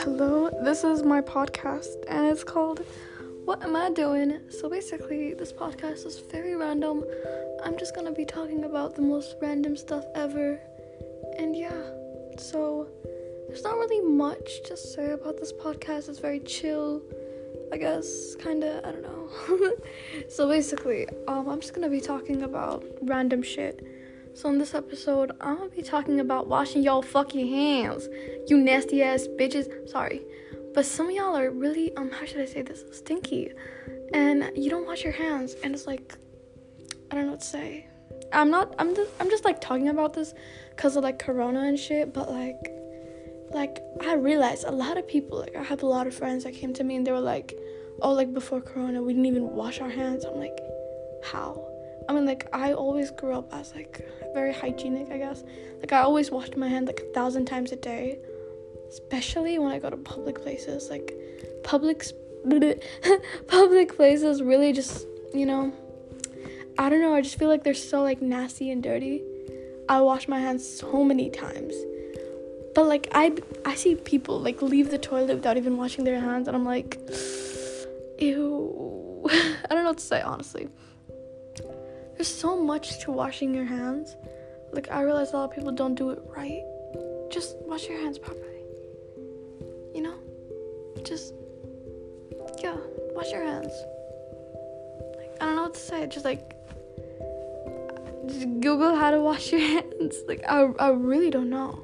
Hello, this is my podcast, and it's called What Am I Doing? So basically, this podcast is very random. I'm just gonna be talking about the most random stuff ever. And yeah, so there's not really much to say about this podcast. It's very chill, I guess, kinda, I don't know. so basically, um, I'm just gonna be talking about random shit. So in this episode, I'm gonna be talking about washing y'all fucking hands. You nasty ass bitches. Sorry. But some of y'all are really um how should I say this? Stinky. And you don't wash your hands and it's like I don't know what to say. I'm not I'm just I'm just like talking about this cuz of like corona and shit, but like like I realized a lot of people like I have a lot of friends that came to me and they were like, "Oh, like before corona, we didn't even wash our hands." I'm like, "How?" I mean, like, I always grew up as, like, very hygienic, I guess. Like, I always washed my hand, like, a thousand times a day. Especially when I go to public places. Like, public, public places really just, you know, I don't know, I just feel like they're so, like, nasty and dirty. I wash my hands so many times. But, like, I, I see people, like, leave the toilet without even washing their hands, and I'm like, ew. I don't know what to say, honestly there's so much to washing your hands. Like I realize a lot of people don't do it right. Just wash your hands properly. You know? Just yeah, wash your hands. Like I don't know what to say. Just like just Google how to wash your hands. Like I I really don't know.